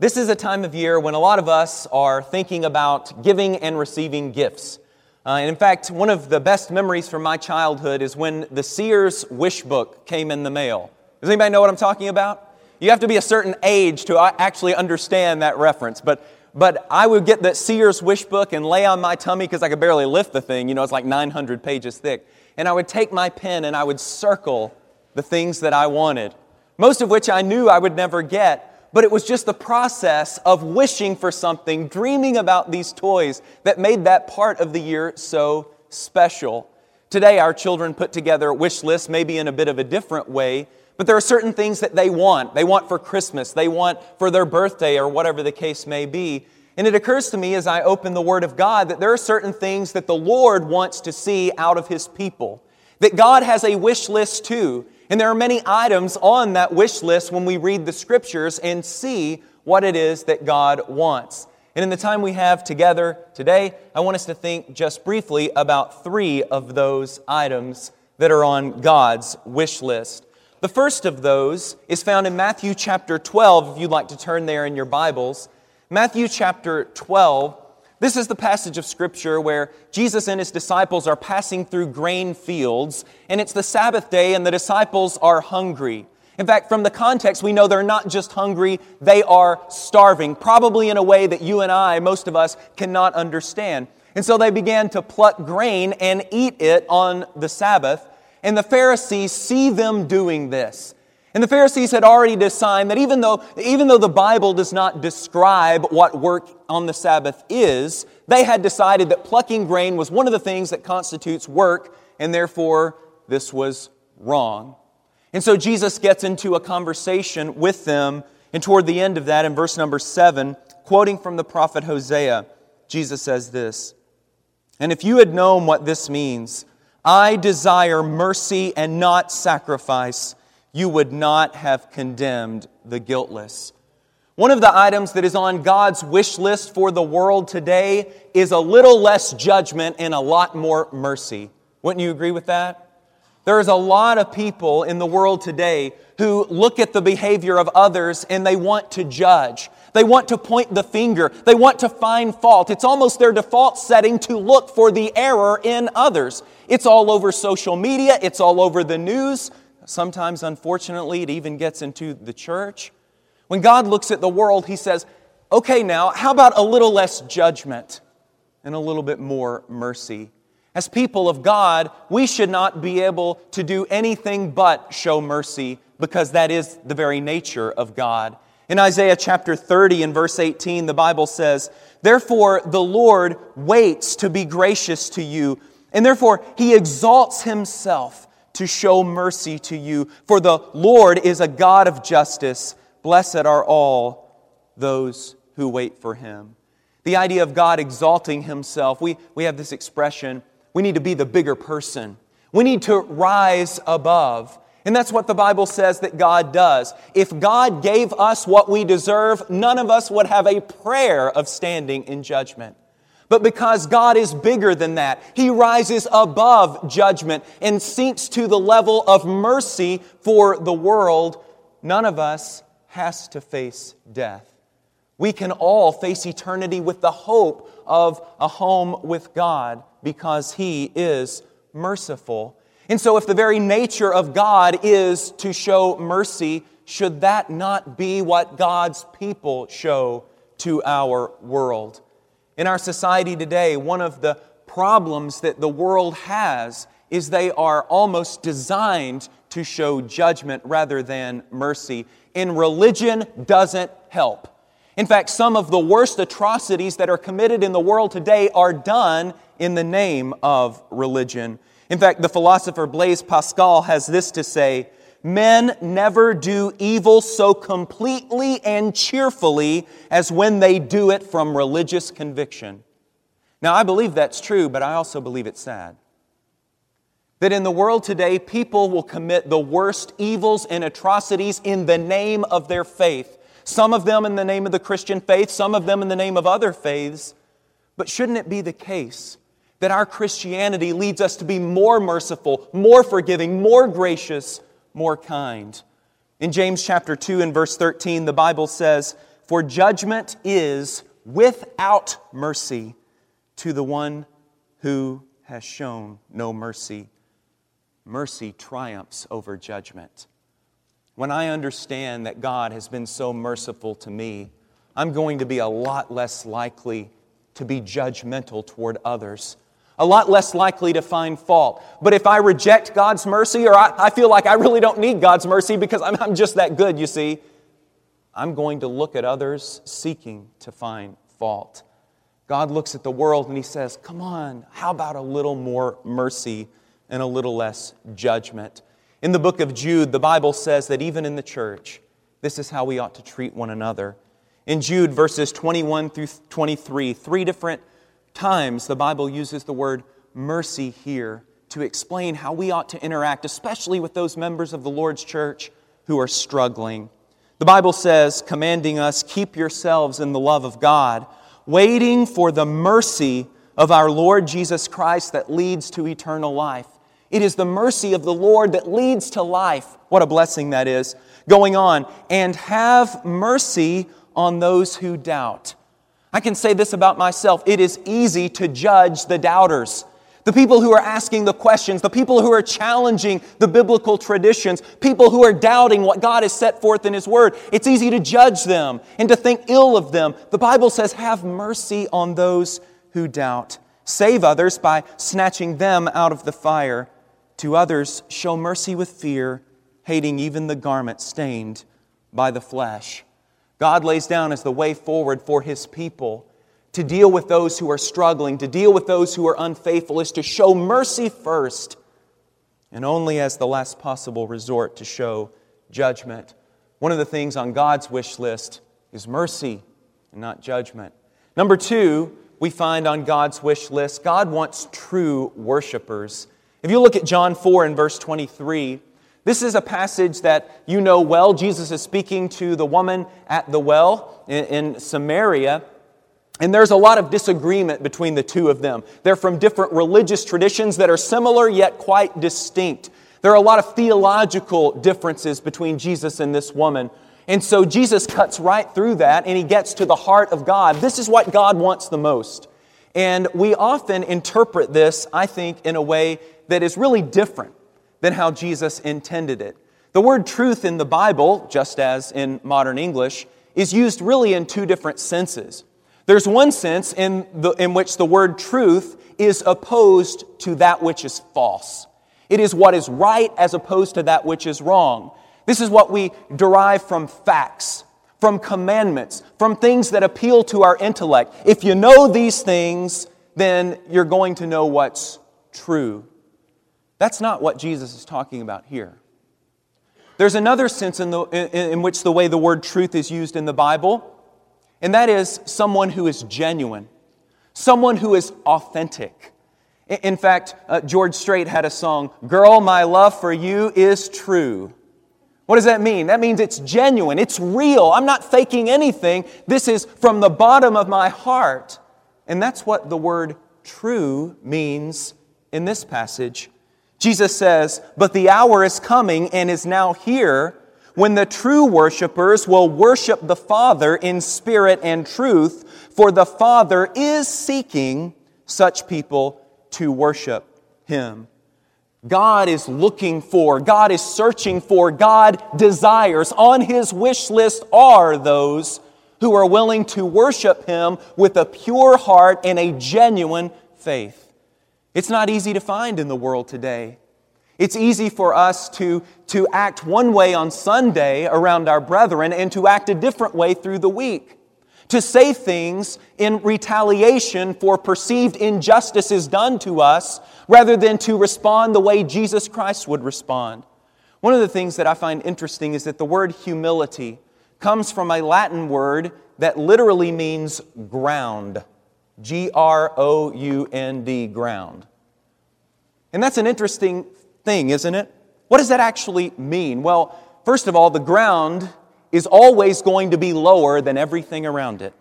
This is a time of year when a lot of us are thinking about giving and receiving gifts. Uh, and in fact, one of the best memories from my childhood is when the Sears Wish Book came in the mail. Does anybody know what I'm talking about? You have to be a certain age to uh, actually understand that reference. But, but I would get that Sears Wish Book and lay on my tummy because I could barely lift the thing. You know, it's like 900 pages thick. And I would take my pen and I would circle the things that I wanted, most of which I knew I would never get but it was just the process of wishing for something, dreaming about these toys that made that part of the year so special. Today, our children put together wish lists, maybe in a bit of a different way, but there are certain things that they want. They want for Christmas, they want for their birthday, or whatever the case may be. And it occurs to me as I open the Word of God that there are certain things that the Lord wants to see out of His people. That God has a wish list too. And there are many items on that wish list when we read the scriptures and see what it is that God wants. And in the time we have together today, I want us to think just briefly about three of those items that are on God's wish list. The first of those is found in Matthew chapter 12, if you'd like to turn there in your Bibles. Matthew chapter 12, this is the passage of Scripture where Jesus and his disciples are passing through grain fields, and it's the Sabbath day, and the disciples are hungry. In fact, from the context, we know they're not just hungry, they are starving, probably in a way that you and I, most of us, cannot understand. And so they began to pluck grain and eat it on the Sabbath, and the Pharisees see them doing this. And the Pharisees had already decided that even though, even though the Bible does not describe what work on the Sabbath is, they had decided that plucking grain was one of the things that constitutes work, and therefore this was wrong. And so Jesus gets into a conversation with them, and toward the end of that, in verse number seven, quoting from the prophet Hosea, Jesus says this And if you had known what this means, I desire mercy and not sacrifice you would not have condemned the guiltless. One of the items that is on God's wish list for the world today is a little less judgment and a lot more mercy. Wouldn't you agree with that? There's a lot of people in the world today who look at the behavior of others and they want to judge. They want to point the finger. They want to find fault. It's almost their default setting to look for the error in others. It's all over social media. It's all over the news. Sometimes, unfortunately, it even gets into the church. When God looks at the world, He says, okay, now, how about a little less judgment and a little bit more mercy? As people of God, we should not be able to do anything but show mercy because that is the very nature of God. In Isaiah chapter 30 and verse 18, the Bible says, Therefore the Lord waits to be gracious to you, and therefore he exalts himself to show mercy to you. For the Lord is a God of justice. Blessed are all those who wait for him. The idea of God exalting himself, we, we have this expression we need to be the bigger person. We need to rise above. And that's what the Bible says that God does. If God gave us what we deserve, none of us would have a prayer of standing in judgment. But because God is bigger than that, He rises above judgment and sinks to the level of mercy for the world. None of us has to face death. We can all face eternity with the hope of a home with God because He is merciful. And so, if the very nature of God is to show mercy, should that not be what God's people show to our world? In our society today, one of the problems that the world has is they are almost designed to show judgment rather than mercy. And religion doesn't help. In fact, some of the worst atrocities that are committed in the world today are done in the name of religion. In fact, the philosopher Blaise Pascal has this to say Men never do evil so completely and cheerfully as when they do it from religious conviction. Now, I believe that's true, but I also believe it's sad. That in the world today, people will commit the worst evils and atrocities in the name of their faith. Some of them in the name of the Christian faith, some of them in the name of other faiths. But shouldn't it be the case that our Christianity leads us to be more merciful, more forgiving, more gracious, more kind. In James chapter 2 and verse 13, the Bible says, For judgment is without mercy to the one who has shown no mercy. Mercy triumphs over judgment. When I understand that God has been so merciful to me, I'm going to be a lot less likely to be judgmental toward others, a lot less likely to find fault. But if I reject God's mercy, or I, I feel like I really don't need God's mercy because I'm, I'm just that good, you see, I'm going to look at others seeking to find fault. God looks at the world and He says, Come on, how about a little more mercy and a little less judgment? In the book of Jude, the Bible says that even in the church, this is how we ought to treat one another. In Jude, verses 21 through 23, three different times the Bible uses the word mercy here to explain how we ought to interact, especially with those members of the Lord's church who are struggling. The Bible says, commanding us, keep yourselves in the love of God, waiting for the mercy of our Lord Jesus Christ that leads to eternal life. It is the mercy of the Lord that leads to life. What a blessing that is. Going on, and have mercy on those who doubt. I can say this about myself it is easy to judge the doubters. The people who are asking the questions, the people who are challenging the biblical traditions, people who are doubting what God has set forth in His Word. It's easy to judge them and to think ill of them. The Bible says, Have mercy on those who doubt. Save others by snatching them out of the fire. To others, show mercy with fear, hating even the garment stained by the flesh. God lays down as the way forward for His people to deal with those who are struggling, to deal with those who are unfaithful, is to show mercy first, and only as the last possible resort to show judgment. One of the things on God's wish list is mercy and not judgment. Number two, we find on God's wish list, God wants true worshipers. If you look at John 4 and verse 23, this is a passage that you know well. Jesus is speaking to the woman at the well in, in Samaria. And there's a lot of disagreement between the two of them. They're from different religious traditions that are similar yet quite distinct. There are a lot of theological differences between Jesus and this woman. And so Jesus cuts right through that and he gets to the heart of God. This is what God wants the most. And we often interpret this, I think, in a way that is really different than how Jesus intended it. The word truth in the Bible, just as in modern English, is used really in two different senses. There's one sense in, the, in which the word truth is opposed to that which is false. It is what is right as opposed to that which is wrong. This is what we derive from facts, from commandments, from things that appeal to our intellect. If you know these things, then you're going to know what's true. That's not what Jesus is talking about here. There's another sense in, the, in, in which the way the word truth is used in the Bible and that is someone who is genuine, someone who is authentic. In fact, uh, George Strait had a song, Girl, My Love for You is True. What does that mean? That means it's genuine, it's real. I'm not faking anything. This is from the bottom of my heart. And that's what the word true means in this passage. Jesus says, But the hour is coming and is now here when the true worshipers will worship the Father in spirit and truth, for the Father is seeking such people to worship Him. God is looking for, God is searching for, God desires. On His wish list are those who are willing to worship Him with a pure heart and a genuine faith. It's not easy to find in the world today. It's easy for us to, to act one way on Sunday around our brethren and to act a different way through the week. To say things in retaliation for perceived injustices done to us rather than to respond the way Jesus Christ would respond. One of the things that I find interesting is that the word humility comes from a Latin word that literally means ground. G R O U N D, ground. And that's an interesting thing, isn't it? What does that actually mean? Well, first of all, the ground is always going to be lower than everything around it.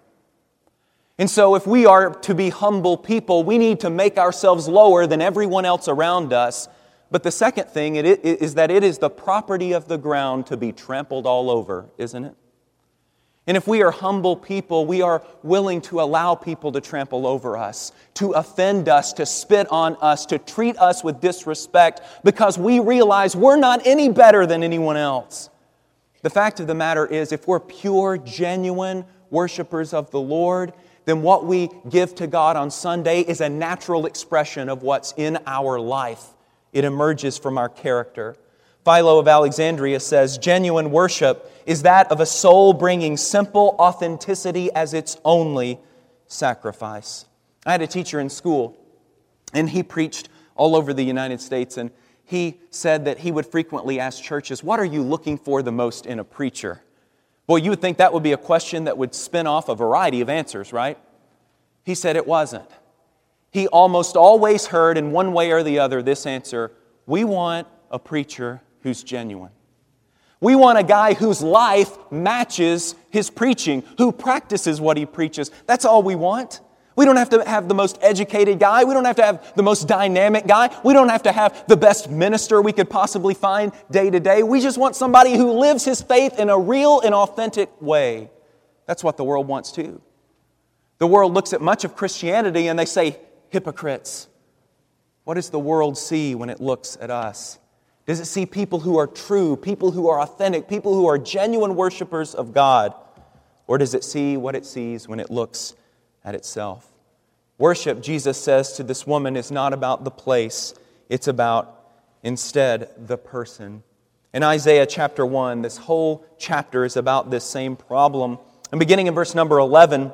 And so, if we are to be humble people, we need to make ourselves lower than everyone else around us. But the second thing is that it is the property of the ground to be trampled all over, isn't it? And if we are humble people, we are willing to allow people to trample over us, to offend us, to spit on us, to treat us with disrespect because we realize we're not any better than anyone else. The fact of the matter is, if we're pure, genuine worshipers of the Lord, then what we give to God on Sunday is a natural expression of what's in our life. It emerges from our character. Philo of Alexandria says genuine worship is that of a soul bringing simple authenticity as its only sacrifice. I had a teacher in school, and he preached all over the United States, and he said that he would frequently ask churches, What are you looking for the most in a preacher? Boy, you would think that would be a question that would spin off a variety of answers, right? He said it wasn't. He almost always heard, in one way or the other, this answer We want a preacher who's genuine. We want a guy whose life matches his preaching, who practices what he preaches. That's all we want. We don't have to have the most educated guy. We don't have to have the most dynamic guy. We don't have to have the best minister we could possibly find day to day. We just want somebody who lives his faith in a real and authentic way. That's what the world wants too. The world looks at much of Christianity and they say, hypocrites. What does the world see when it looks at us? Does it see people who are true, people who are authentic, people who are genuine worshipers of God? Or does it see what it sees when it looks at itself? Worship, Jesus says to this woman, is not about the place, it's about instead the person. In Isaiah chapter 1, this whole chapter is about this same problem. And beginning in verse number 11,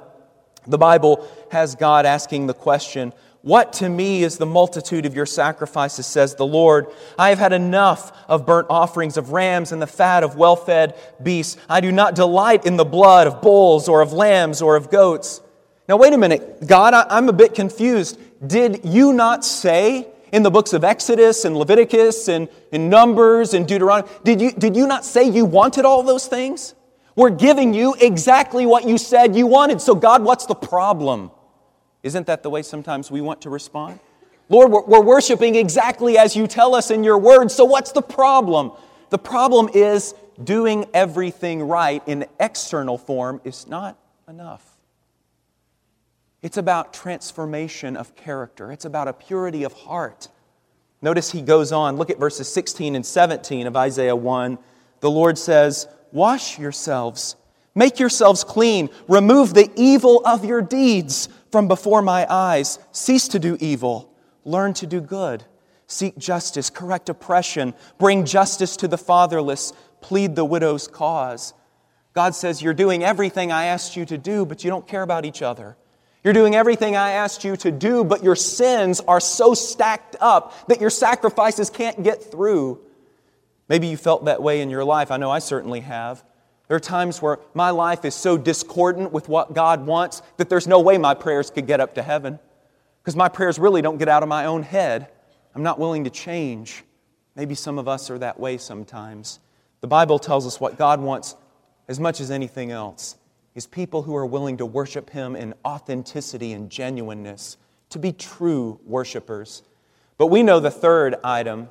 the Bible has God asking the question what to me is the multitude of your sacrifices, says the Lord? I have had enough of burnt offerings of rams and the fat of well fed beasts. I do not delight in the blood of bulls or of lambs or of goats. Now, wait a minute. God, I'm a bit confused. Did you not say in the books of Exodus and Leviticus and in Numbers and Deuteronomy, did you, did you not say you wanted all those things? We're giving you exactly what you said you wanted. So, God, what's the problem? Isn't that the way sometimes we want to respond? Lord, we're, worshiping exactly as you tell us in your word, so what's the problem? The problem is doing everything right in external form is not enough. It's about transformation of character, it's about a purity of heart. Notice he goes on, look at verses 16 and 17 of Isaiah 1. The Lord says, Wash yourselves, make yourselves clean, remove the evil of your deeds from before my eyes. Cease to do evil, learn to do good. Seek justice, correct oppression, bring justice to the fatherless, plead the widow's cause. God says, You're doing everything I asked you to do, but you don't care about each other. You're doing everything I asked you to do, but your sins are so stacked up that your sacrifices can't get through. Maybe you felt that way in your life. I know I certainly have. There are times where my life is so discordant with what God wants that there's no way my prayers could get up to heaven because my prayers really don't get out of my own head. I'm not willing to change. Maybe some of us are that way sometimes. The Bible tells us what God wants as much as anything else is people who are willing to worship Him in authenticity and genuineness, to be true worshipers. But we know the third item,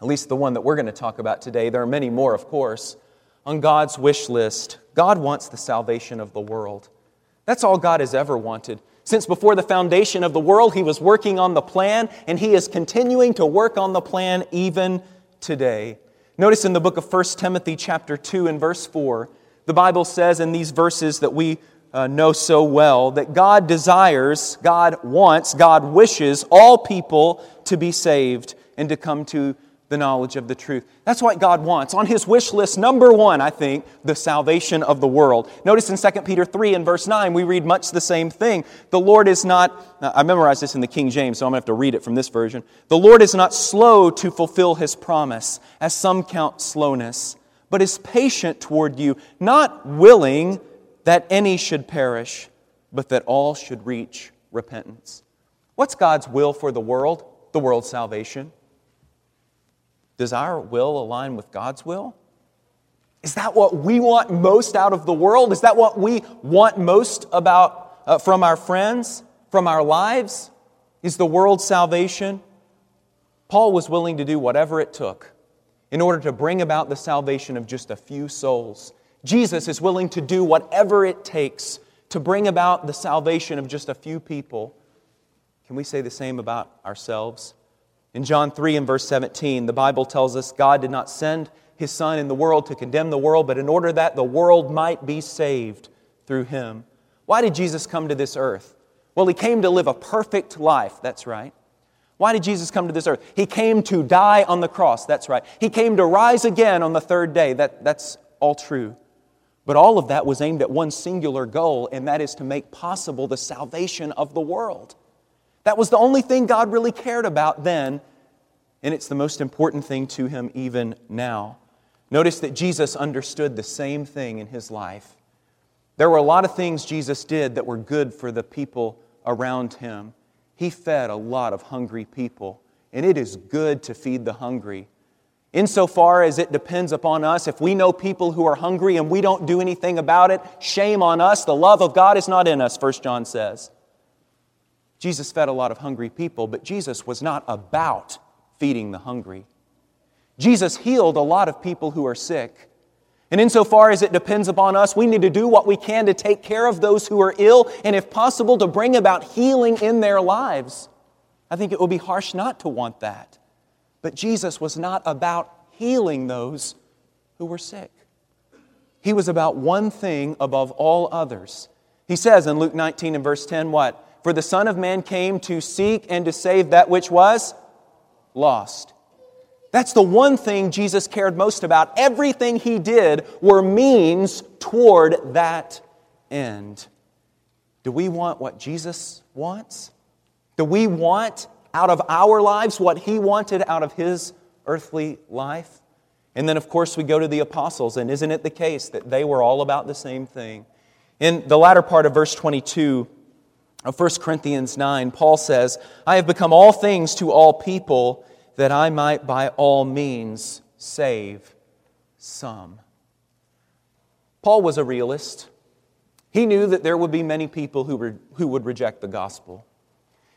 at least the one that we're going to talk about today. There are many more, of course on God's wish list. God wants the salvation of the world. That's all God has ever wanted. Since before the foundation of the world, He was working on the plan, and He is continuing to work on the plan even today. Notice in the book of 1 Timothy, chapter 2, and verse 4, the Bible says in these verses that we uh, know so well that God desires, God wants, God wishes all people to be saved and to come to the knowledge of the truth. That's what God wants. On his wish list, number one, I think, the salvation of the world. Notice in 2 Peter 3 and verse 9, we read much the same thing. The Lord is not, I memorized this in the King James, so I'm going to have to read it from this version. The Lord is not slow to fulfill his promise, as some count slowness, but is patient toward you, not willing that any should perish, but that all should reach repentance. What's God's will for the world? The world's salvation. Does our will align with God's will? Is that what we want most out of the world? Is that what we want most about uh, from our friends, from our lives? Is the world's salvation? Paul was willing to do whatever it took in order to bring about the salvation of just a few souls, Jesus is willing to do whatever it takes to bring about the salvation of just a few people. Can we say the same about ourselves? In John 3 and verse 17, the Bible tells us God did not send his Son in the world to condemn the world, but in order that the world might be saved through him. Why did Jesus come to this earth? Well, he came to live a perfect life, that's right. Why did Jesus come to this earth? He came to die on the cross, that's right. He came to rise again on the third day, that, that's all true. But all of that was aimed at one singular goal, and that is to make possible the salvation of the world. That was the only thing God really cared about then, and it's the most important thing to him even now. Notice that Jesus understood the same thing in his life. There were a lot of things Jesus did that were good for the people around him. He fed a lot of hungry people, and it is good to feed the hungry. Insofar as it depends upon us, if we know people who are hungry and we don't do anything about it, shame on us. The love of God is not in us, 1 John says. Jesus fed a lot of hungry people, but Jesus was not about feeding the hungry. Jesus healed a lot of people who are sick. And insofar as it depends upon us, we need to do what we can to take care of those who are ill and, if possible, to bring about healing in their lives. I think it would be harsh not to want that. But Jesus was not about healing those who were sick. He was about one thing above all others. He says in Luke 19 and verse 10 what? For the Son of Man came to seek and to save that which was lost. That's the one thing Jesus cared most about. Everything he did were means toward that end. Do we want what Jesus wants? Do we want out of our lives what he wanted out of his earthly life? And then, of course, we go to the apostles, and isn't it the case that they were all about the same thing? In the latter part of verse 22 of 1 Corinthians 9, Paul says, I have become all things to all people that I might by all means save some. Paul was a realist. He knew that there would be many people who, re- who would reject the gospel.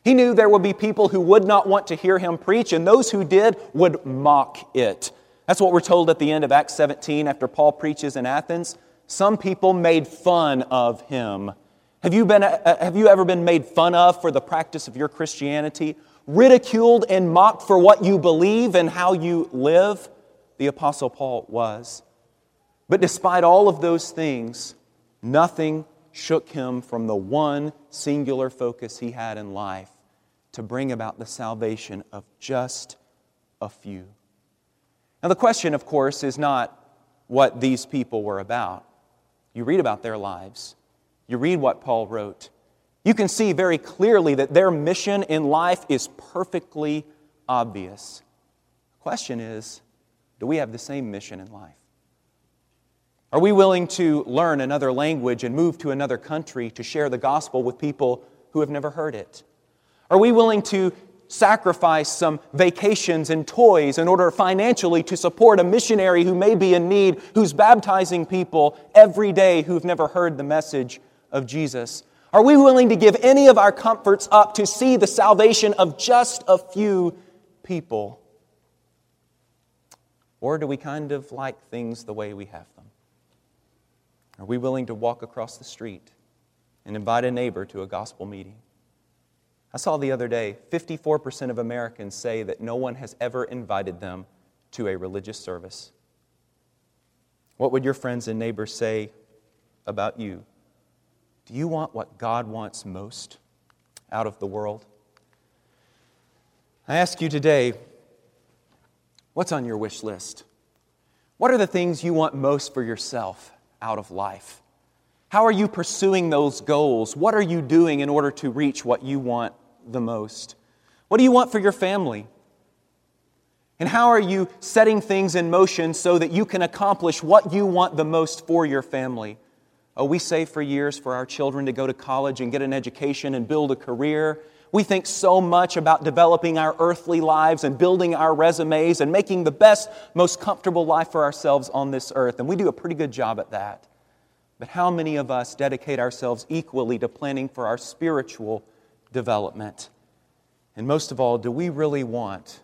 He knew there would be people who would not want to hear him preach, and those who did would mock it. That's what we're told at the end of Acts 17 after Paul preaches in Athens. Some people made fun of him. Have you, been, uh, have you ever been made fun of for the practice of your Christianity? ridiculed and mocked for what you believe and how you live, the Apostle Paul was. But despite all of those things, nothing shook him from the one singular focus he had in life to bring about the salvation of just a few. Now, the question, of course, is not what these people were about. You read about their lives, you read what Paul wrote you can see very clearly that their mission in life is perfectly obvious. The question is do we have the same mission in life? Are we willing to learn another language and move to another country to share the gospel with people who have never heard it? Are we willing to sacrifice some vacations and toys in order financially to support a missionary who may be in need, who's baptizing people every day who've never heard the message of Jesus? Are we willing to give any of our comforts up to see the salvation of just a few people? Or do we kind of like things the way we have them? Are we willing to walk across the street and invite a neighbor to a gospel meeting? I saw the other day 54% of Americans say that no one has ever invited them to a religious service. What would your friends and neighbors say about you do you want what God wants most out of the world? I ask you today, what's on your wish list? What are the things you want most for yourself out of life? How are you pursuing those goals? What are you doing in order to reach what you want the most? What do you want for your family? And how are you setting things in motion so that you can accomplish what you want the most for your family? Oh, we save for years for our children to go to college and get an education and build a career. We think so much about developing our earthly lives and building our resumes and making the best, most comfortable life for ourselves on this earth. And we do a pretty good job at that. But how many of us dedicate ourselves equally to planning for our spiritual development? And most of all, do we really want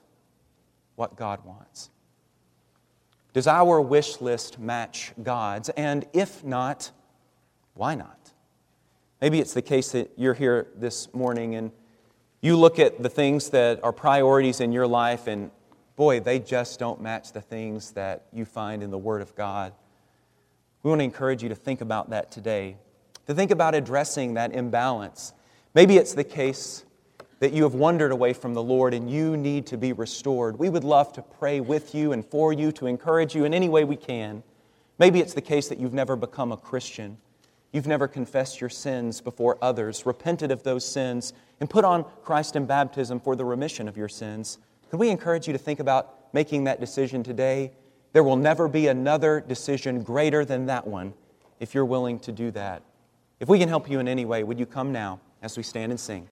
what God wants? Does our wish list match God's? And if not, why not? Maybe it's the case that you're here this morning and you look at the things that are priorities in your life, and boy, they just don't match the things that you find in the Word of God. We want to encourage you to think about that today, to think about addressing that imbalance. Maybe it's the case that you have wandered away from the Lord and you need to be restored. We would love to pray with you and for you, to encourage you in any way we can. Maybe it's the case that you've never become a Christian. You've never confessed your sins before others, repented of those sins, and put on Christ in baptism for the remission of your sins. Could we encourage you to think about making that decision today? There will never be another decision greater than that one if you're willing to do that. If we can help you in any way, would you come now as we stand and sing?